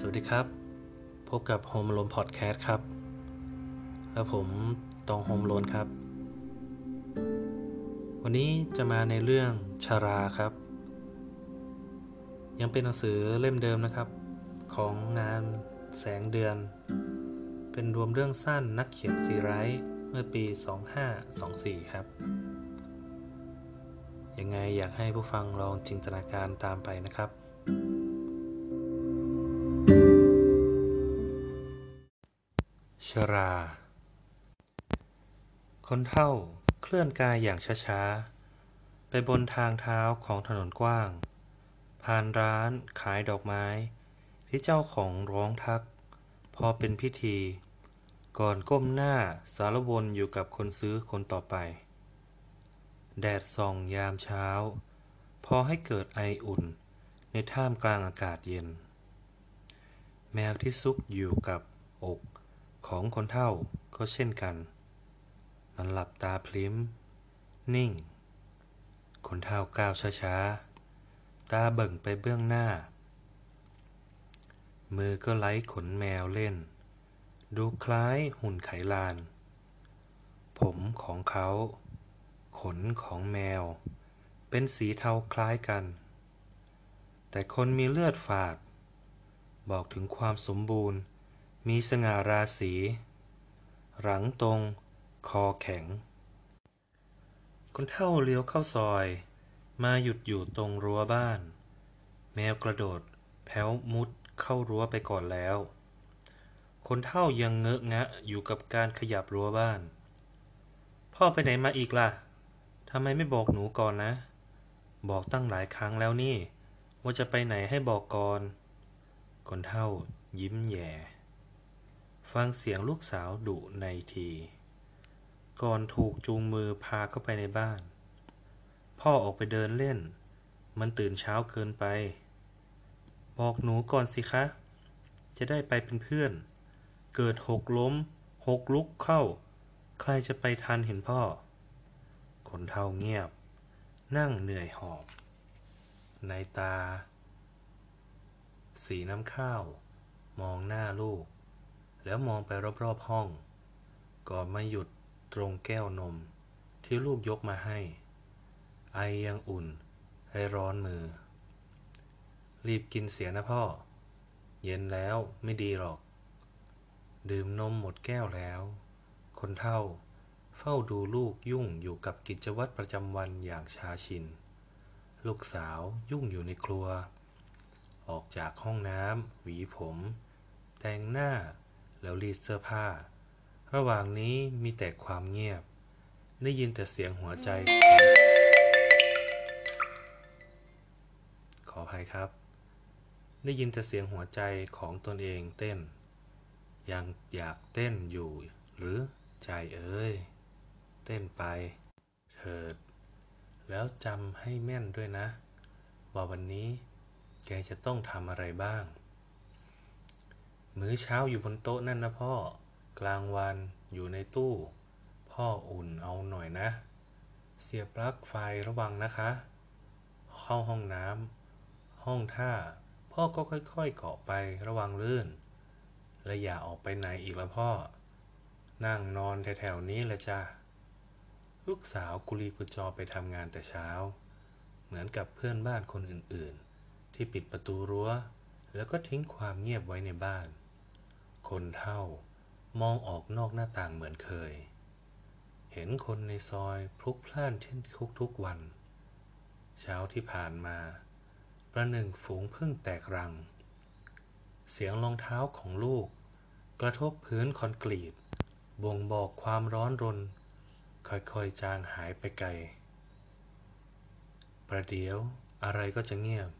สวัสดีครับ พบกับ Home Alone Podcast ครับ แล้วผมตอง Home Alone ครับ วันนี้จะมาในเรื่องชราครับ ยังเป็นหนังสือเล่มเดิมนะครับ ของงานแสงเดือน เป็นรวมเรื่องสั้นนักเขียนซีไรต์เมื่อปี 2524 ครับ ยังไงอยากให้ผู้ฟังลองจินตนาการตามไปนะครับ ชรา คนเท่าเคลื่อนกายอย่างช้าๆ ไปบนทางเท้าของถนนกว้าง ผ่านร้านขายดอกไม้ ที่เจ้าของร้องทัก พอเป็นพิธี ก่อนก้มหน้าสารวนอยู่กับคนซื้อคนต่อไป แดดส่องยามเช้า พอให้เกิดไออุ่นในท่ามกลางอากาศเย็น แมวที่ซุกอยู่กับอก ของคนเท่าก็เช่นกัน มันหลับตาพลิ้ม นิ่ง คนเท่าก้าวช้าๆ ตาเบิ่งไปเบื้องหน้า มือก็ไล้ขนแมวเล่น ดูคล้ายหุ่นไขลาน ผมของเขา ขนของแมว เป็นสีเทาคล้ายกัน แต่คนมีเลือดฝาด บอกถึงความสมบูรณ์ มีสง่าราศี หลังตรง คอแข็ง คนเท่าเลี้ยวเข้าซอย มาหยุดอยู่ตรงรั้วบ้าน แมวกระโดดแพ้วมุดเข้ารั้วไปก่อนแล้ว คนเท่ายังเงอะงะอยู่กับการขยับรั้วบ้าน พ่อไปไหนมาอีกล่ะทำไมไม่บอกหนูก่อนนะ บอกตั้งหลายครั้งแล้วนี่ ว่าจะไปไหนให้บอกก่อน คนเท่ายิ้มแย่ ฟังเสียงลูกสาวดุในที ก่อนถูกจูงมือพาเข้าไปในบ้าน พ่อออกไปเดินเล่น มันตื่นเช้าเกินไป บอกหนูก่อนสิคะ จะได้ไปเป็นเพื่อน เกิดหกล้ม หกลุกเข้า ใครจะไปทันเห็นพ่อ คนเท่าเงียบ นั่งเหนื่อยหอบ ในตา สีน้ำข้าว มองหน้าลูก แล้วมองไปรอบๆห้อง ก่อนมาหยุดตรงแก้วนม ที่ลูกยกมาให้ ไอยังอุ่น ให้ร้อนมือ รีบกินเสียนะพ่อ เย็นแล้วไม่ดีหรอก ดื่มนมหมดแก้วแล้ว คนเท่าเฝ้าดูลูกยุ่งอยู่กับกิจวัตรประจำวันอย่างชาชิน ลูกสาวยุ่งอยู่ในครัว ออกจากห้องน้ำหวีผม แต่งหน้า แล้วรีดเสื้อผ้า ระหว่างนี้มีแต่ความเงียบ ได้ยินแต่เสียงหัวใจ ขออภัยครับ ได้ยินแต่เสียงหัวใจของตนเองเต้น ยังอยากเต้นอยู่หรือใจเอ้ย เต้นไป เถิด แล้วจำให้แม่นด้วยนะ ว่าวันนี้แกจะต้องทำอะไรบ้าง มื้อเช้าอยู่บนโต๊ะนั่นนะพ่อ กลางวันอยู่ในตู้ พ่ออุ่นเอาหน่อยนะ เสียบปลั๊กไฟระวังนะคะ เข้าห้องน้ำห้องท่า พ่อก็ค่อยๆเกาะไประวังลื่น และอย่าออกไปไหนอีกละพ่อ นั่งนอนแถวๆนี้แหละจ้ะลูกสาวกุลีกุจอไปทำงานแต่เช้า เหมือนกับเพื่อนบ้านคนอื่นๆ ที่ปิดประตูรั้ว แล้วก็ทิ้งความเงียบไว้ในบ้าน คนเท่ามองออกนอกหน้าต่างเหมือนเคย เห็นคนในซอยพลุกพล่านเช่นทุกๆวัน เช้าที่ผ่านมา ประหนึ่งฝูงพึ่งแตกรัง เสียงรองเท้าของลูก กระทบพื้นคอนกรีต บ่งบอกความร้อนรน ค่อยๆจางหายไปไกล ประเดี๋ยวอะไรก็จะเงียบ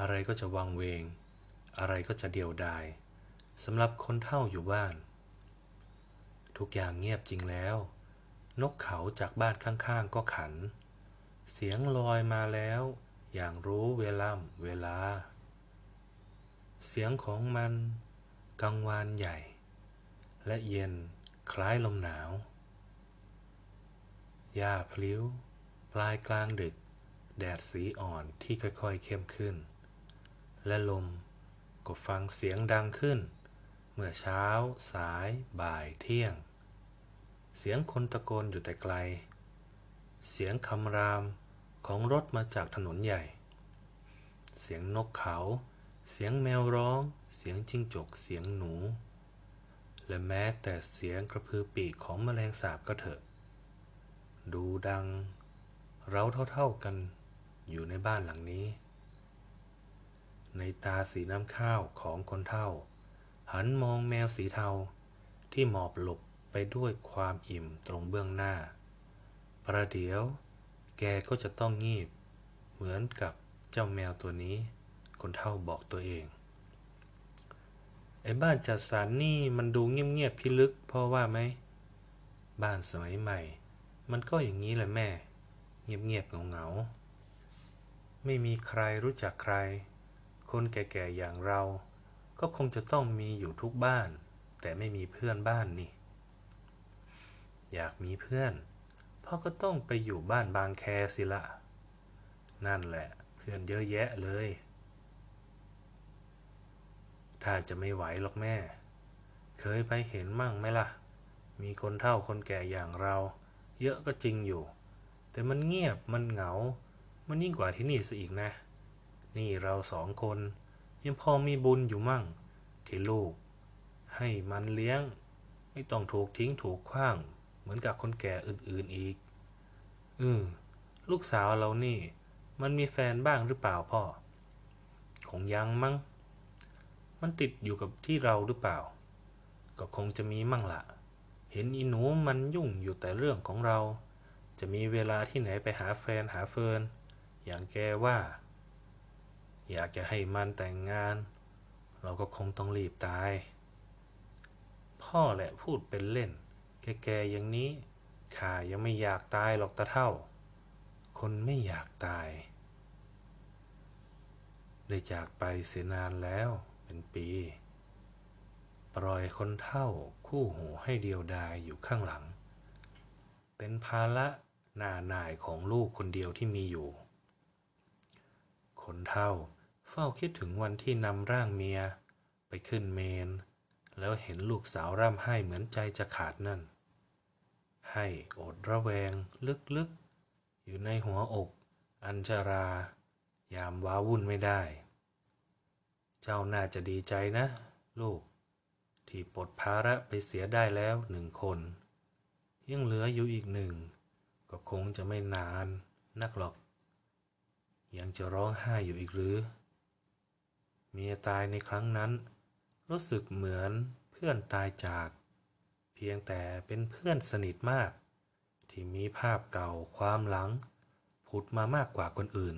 อะไรก็จะวังเวง อะไรก็จะเดียวดาย สำหรับคนเท่าอยู่บ้าน ทุกอย่างเงียบจริงแล้ว นกเขาจากบ้านข้างๆก็ขัน เสียงลอยมาแล้ว อย่างรู้เวล่ำเวลา เสียงของมันกังวานใหญ่ และเย็นคล้ายลมหนาวหญ้าพลิ้ว ปลายกลางดึก แดดสีอ่อนที่ค่อยๆเข้มขึ้น และลมก็ฟังเสียงดังขึ้น เมื่อเช้า สาย บ่ายเที่ยง เสียงคนตะโกนอยู่แต่ไกล เสียงคำรามของรถมาจากถนนใหญ่ เสียงนกเขา เสียงแมวร้อง เสียงจิ้งจก เสียงหนู และแม้แต่เสียงกระพือปีกของแมลงสาบก็เถอะ ดูดัง เราเท่าๆกันอยู่ในบ้านหลังนี้ ในตาสีน้ำข้าวของคนเท่า หันมองแมวสีเทา ที่หมอบหลบไปด้วยความอิ่มตรงเบื้องหน้า ประเดี๋ยว แกก็จะต้องงีบ เหมือนกับเจ้าแมวตัวนี้ คนเท่าบอกตัวเอง ไอ้บ้านจัดสรรนี่มันดูเงียบๆพิลึกพ่อว่าไหม บ้านสมัยใหม่ มันก็อย่างนี้แหละแม่ เงียบๆเงาๆไม่มีใครรู้จักใคร คนแก่ๆอย่างเรา ก็คงจะต้องมีอยู่ทุกบ้าน แต่ไม่มีเพื่อนบ้านนี่ อยากมีเพื่อน พ่อก็ต้องไปอยู่บ้านบางแคสิละ นั่นแหละเพื่อนเยอะแยะเลย ถ้าจะไม่ไหวหรอกแม่ เคยไปเห็นมั่งไหมล่ะ มีคนเฒ่าคนแก่อย่างเรา เยอะก็จริงอยู่ แต่มันเงียบมันเหงา มันยิ่งกว่าที่นี่ซะอีกนะ นี่เราสองคน ยังพอมีบุญอยู่มั่ง ที่ลูก ให้มันเลี้ยง ไม่ต้องถูกทิ้งถูกขว้าง เหมือนกับคนแก่อื่นๆอีกเออลูกสาวเรานี่ มันมีแฟนบ้างหรือเปล่าพ่อ คงยังมั้ง มันติดอยู่กับที่เราหรือเปล่า ก็คงจะมีมั่งละ เห็นอีหนูมันยุ่งอยู่แต่เรื่องของเรา จะมีเวลาที่ไหนไปหาแฟนหาเฟิร์นอย่างแกว่า อยากจะให้มันแต่งงาน เราก็คงต้องรีบตาย พ่อแหละพูดเป็นเล่น แกๆอย่างนี้ข้ายังไม่อยากตายหรอกตาเท่า คนไม่อยากตาย ได้จากไปเสียนานแล้วเป็นปี ปล่อยคนเท่าคู่หูให้เดียวดายอยู่ข้างหลัง เป็นภาระหน้าหน่ายของลูกคนเดียวที่มีอยู่ คนเท่า เฝ้าคิดถึงวันที่นำร่างเมียไปขึ้นเมน แล้วเห็นลูกสาวร่ำไห้เหมือนใจจะขาดนั่น ให้อดระแวงลึกๆ อยู่ในหัวอก อัญชรา ยามว้าวุ่นไม่ได้ เจ้าน่าจะดีใจนะ ลูก ที่ปลดภาระไปเสียได้แล้วหนึ่งคนยังเหลืออยู่อีกหนึ่ง ก็คงจะไม่นานนักหรอก ยังจะร้องไห้อยู่อีกหรือ เมียตายในครั้งนั้น รู้สึกเหมือนเพื่อนตายจาก เพียงแต่เป็นเพื่อนสนิทมาก ที่มีภาพเก่าความหลัง ผุดมามากกว่าคนอื่น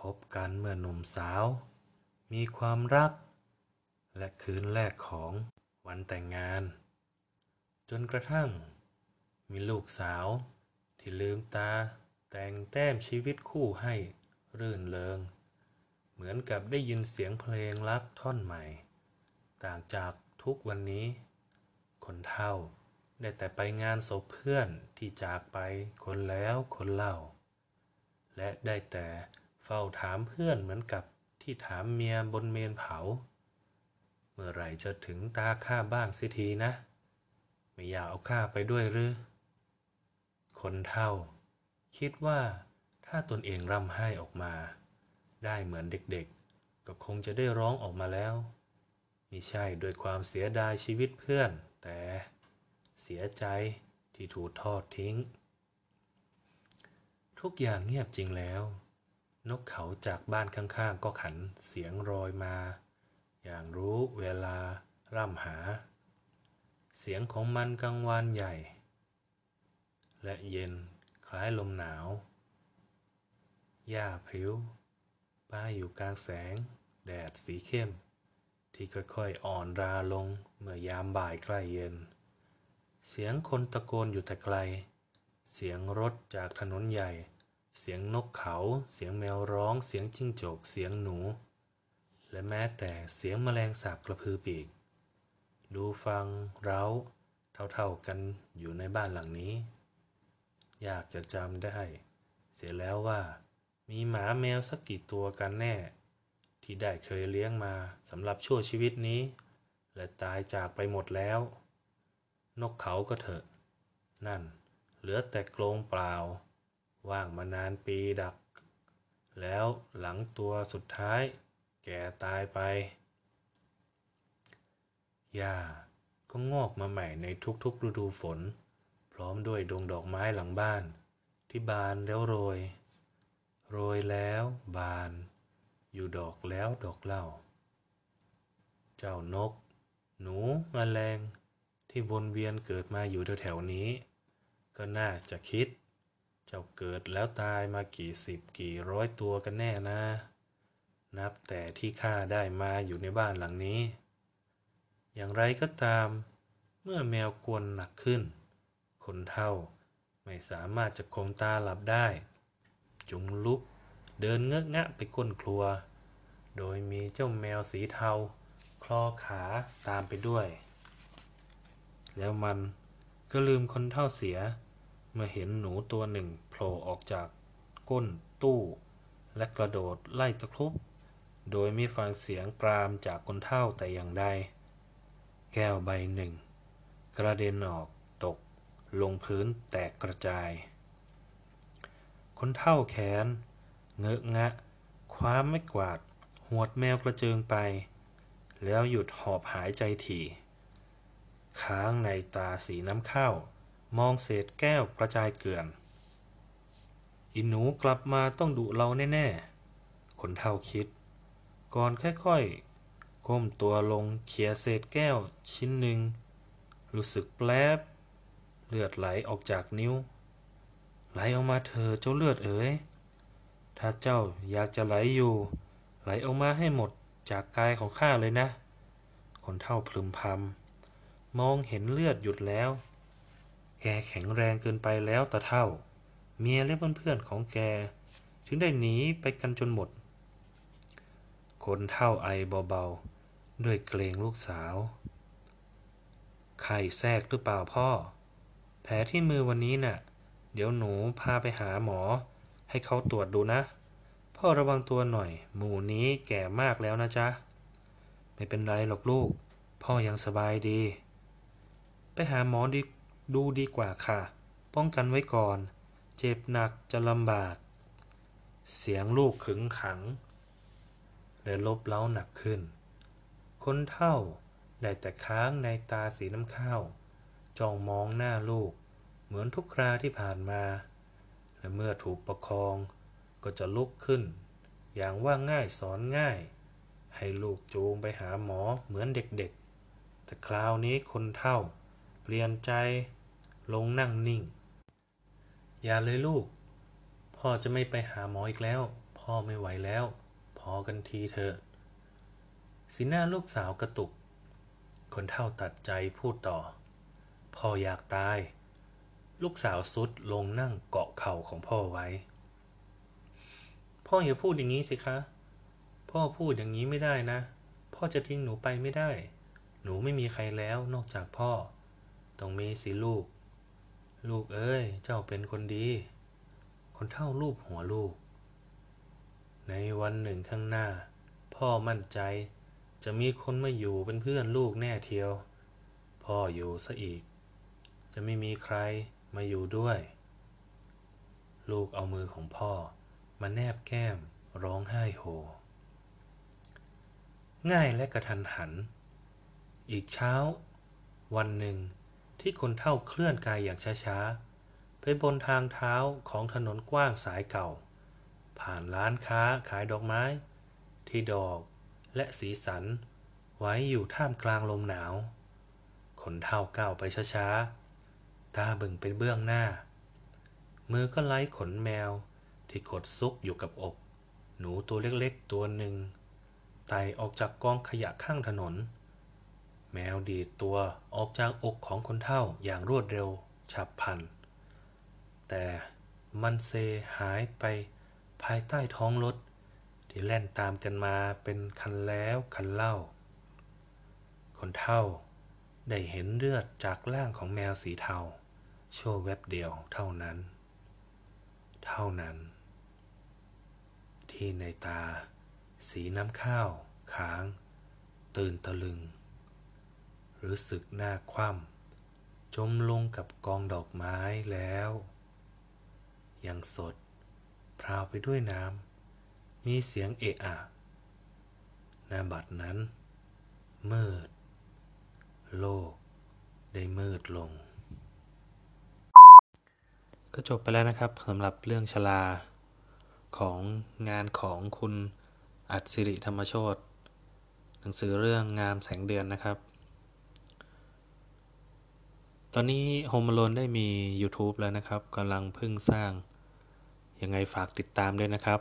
พบกันเมื่อหนุ่มสาว มีความรัก และคืนแรกของวันแต่งงาน จนกระทั่ง มีลูกสาวที่ลืมตาแต่งแต้มชีวิตคู่ให้รื่นเริง เหมือนกับได้ยินเสียงเพลงรักท่อนใหม่ ต่างจากทุกวันนี้ คนเฒ่าได้แต่ไปงานศพเพื่อนที่จากไปคนแล้วคนเล่า และได้แต่เฝ้าถามเพื่อนเหมือนกับที่ถามเมียบนเมนเผา เมื่อไหร่จะถึงตาข้าบ้างสิทีนะ ไม่อยากเอาข้าไปด้วยหรือ คนเฒ่า คิดว่าถ้าตนเองร่ำไห้ออกมา ได้เหมือนเด็กๆ ก็คงจะได้ร้องออกมาแล้วมิใช่ด้วยความเสียดายชีวิตเพื่อน แต่เสียใจที่ถูกทอดทิ้ง ทุกอย่างเงียบจริงแล้ว นกเขาจากบ้านข้างๆ ก็ขันเสียงรอยมา อย่างรู้เวลาร่ำหา เสียงของมันกลางวันใหญ่ และเย็นคล้ายลมหนาวหญ้าพริ้ว ป้ายอยู่กลางแสง แดดสีเข้ม ที่ค่อยๆอ่อนราลงเมื่อยามบ่ายใกล้เย็น เสียงคนตะโกนอยู่แต่ไกล เสียงรถจากถนนใหญ่ เสียงนกเขา เสียงแมวร้อง เสียงจิ้งจก เสียงหนู และแม้แต่เสียงแมลงสาบกระพือปีก ดูฟังเร้าเท่าๆกันอยู่ในบ้านหลังนี้อยากจะจำได้ เสียแล้วว่า มีหมาแมวสักกี่ตัวกันแน่ ที่ได้เคยเลี้ยงมาสำหรับชั่วชีวิตนี้ และตายจากไปหมดแล้ว นกเขาก็เถอะ นั่น เหลือแต่กรงเปล่า ว่างมานานปีดัก แล้วหลังตัวสุดท้าย แก่ตายไปหญ้าก็งอกมาใหม่ในทุกๆฤดูฝน พร้อมด้วยดงดอกไม้หลังบ้าน ที่บานแล้วโรย โรยแล้วบาน อยู่ดอกแล้วดอกเล่า เจ้านก หนูมแมลง ที่วนเวียนเกิดมาอยู่แถวๆนี้ ก็น่าจะคิด เจ้าเกิดแล้วตายมากี่สิบกี่ร้อยตัวกันแน่นะ นับแต่ที่ข้าได้มาอยู่ในบ้านหลังนี้ อย่างไรก็ตาม เมื่อแมวกวนหนักขึ้น คนเท่าไม่สามารถจะคงตาหลับได้ จุงลุก เดินเงอะงะไปก้นครัว โดยมีเจ้าแมวสีเทา คลอขาตามไปด้วย แล้วมันก็ลืมคนเท่าเสีย เมื่อเห็นหนูตัวหนึ่งโผล่ออกจากก้นตู้ และกระโดดไล่ตะครุบ โดยไม่ฟังเสียงกรามจากคนเท่าแต่อย่างใด แก้วใบหนึ่ง กระเด็นออกตกลงพื้นแตกกระจาย คนเท่าแขน เงอะงะ คว้าไม้กวาด หวดแมวกระเจิงไป แล้วหยุดหอบหายใจถี่ ค้างในตาสีน้ำข้าว มองเศษแก้วกระจายเกลื่อน อิหนูกลับมาต้องดุเราแน่ๆ คนเท่าคิด ก่อนค่อยๆ ก้มตัวลงเขี่ยเศษแก้วชิ้นหนึ่ง รู้สึกแปลบ เลือดไหลออกจากนิ้ว ไหลออกมาเถอะเจ้าเลือดเอ๋ยถ้าเจ้าอยากจะไหลอยู่ ไหลออกมาให้หมดจากกายของข้าเลยนะ คนเท่าพลึมพำมองเห็นเลือดหยุดแล้ว แกแข็งแรงเกินไปแล้วตาเท่า เมียและเพื่อนๆของแก ถึงได้หนีไปกันจนหมด คนเท่าไอเบาๆ ด้วยเกรงลูกสาวไข่แทรกหรือเปล่าพ่อ แผลที่มือวันนี้น่ะ เดี๋ยวหนูพาไปหาหมอ ให้เขาตรวจดูนะ พ่อระวังตัวหน่อย หมู่นี้แก่มากแล้วนะจ๊ะ ไม่เป็นไรหรอกลูก พ่อยังสบายดี ไปหาหมอดีดูดีกว่าค่ะ ป้องกันไว้ก่อน เจ็บหนักจะลำบาก เสียงลูกขึงขังและลบเล้าหนักขึ้น คนเท่าได้แต่ค้างในตาสีน้ำข้าว จ้องมองหน้าลูก เหมือนทุกคราที่ผ่านมา และเมื่อถูกประคองก็จะลุกขึ้น อย่างว่าง่ายสอนง่าย ให้ลูกจูงไปหาหมอเหมือนเด็กๆ แต่คราวนี้คนเท่า เปลี่ยนใจลงนั่งนิ่ง อย่าเลยลูก พ่อจะไม่ไปหาหมออีกแล้ว พ่อไม่ไหวแล้ว พอกันทีเถอะสีหน้าลูกสาวกระตุก คนเท่าตัดใจพูดต่อ พ่ออยากตาย ลูกสาวสุดลงนั่งเกาะเข่าของพ่อไว้ พ่ออย่าพูดอย่างนี้สิคะ พ่อพูดอย่างนี้ไม่ได้นะ พ่อจะทิ้งหนูไปไม่ได้ หนูไม่มีใครแล้วนอกจากพ่อ ต้องมีสิลูก ลูกเอ้ย เจ้าเป็นคนดี คนเท่ารูปหัวลูก ในวันหนึ่งข้างหน้า พ่อมั่นใจ จะมีคนมาอยู่เป็นเพื่อนลูกแน่เทียว พ่ออยู่ซะอีกจะไม่มีใคร มาอยู่ด้วย ลูกเอามือของพ่อ มาแนบแก้มร้องไห้โฮ ง่ายและกระทันหัน อีกเช้า วันหนึ่งที่คนเท่าเคลื่อนกายอย่างช้าๆ ไปบนทางเท้าของถนนกว้างสายเก่า ผ่านร้านค้าขายดอกไม้ ที่ดอกและสีสัน ไว้อยู่ท่ามกลางลมหนาว คนเท่าก้าวไปช้าๆ ตาบิ่งเป็นเบื้องหน้า มือก็ไล่ขนแมวที่กดซุกอยู่กับอก หนูตัวเล็กๆตัวหนึ่งไต่ออกจากกองขยะข้างถนน แมวดีดตัวออกจากอกของคนเท่าอย่างรวดเร็วฉับพลัน แต่มันเซหายไปภายใต้ท้องรถ ที่แล่นตามกันมาเป็นคันแล้วคันเล่า คนเท่าได้เห็นเลือดจากร่างของแมวสีเทา ชั่วแวบเดียวเท่านั้น เท่านั้น ที่ในตา สีน้ำข้าวค้าง ตื่นตะลึง รู้สึกหน้าคว่ำจมลงกับกองดอกไม้แล้ว ยังสด พราวไปด้วยน้ำ มีเสียงเอะอะหน้าบัดนั้น มืด โลกได้มืดลง ก็จบไปแล้วนะครับสำหรับเรื่องชลาของงานของคุณอัจสิริธรรมโชตหนังสือเรื่องงามแสงเดือนนะครับ ตอนนี้โฮม a โลนได้มี YouTube แล้วนะครับกำลังเพิ่งสร้าง ยังไงฝากติดตามด้วยนะครับ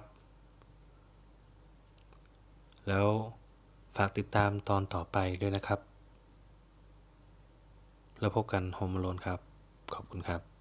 แล้วฝากติดตามตอนต่อไปด้วยนะครับ แล้วพบกันโฮม a โลนครับ ขอบคุณครับ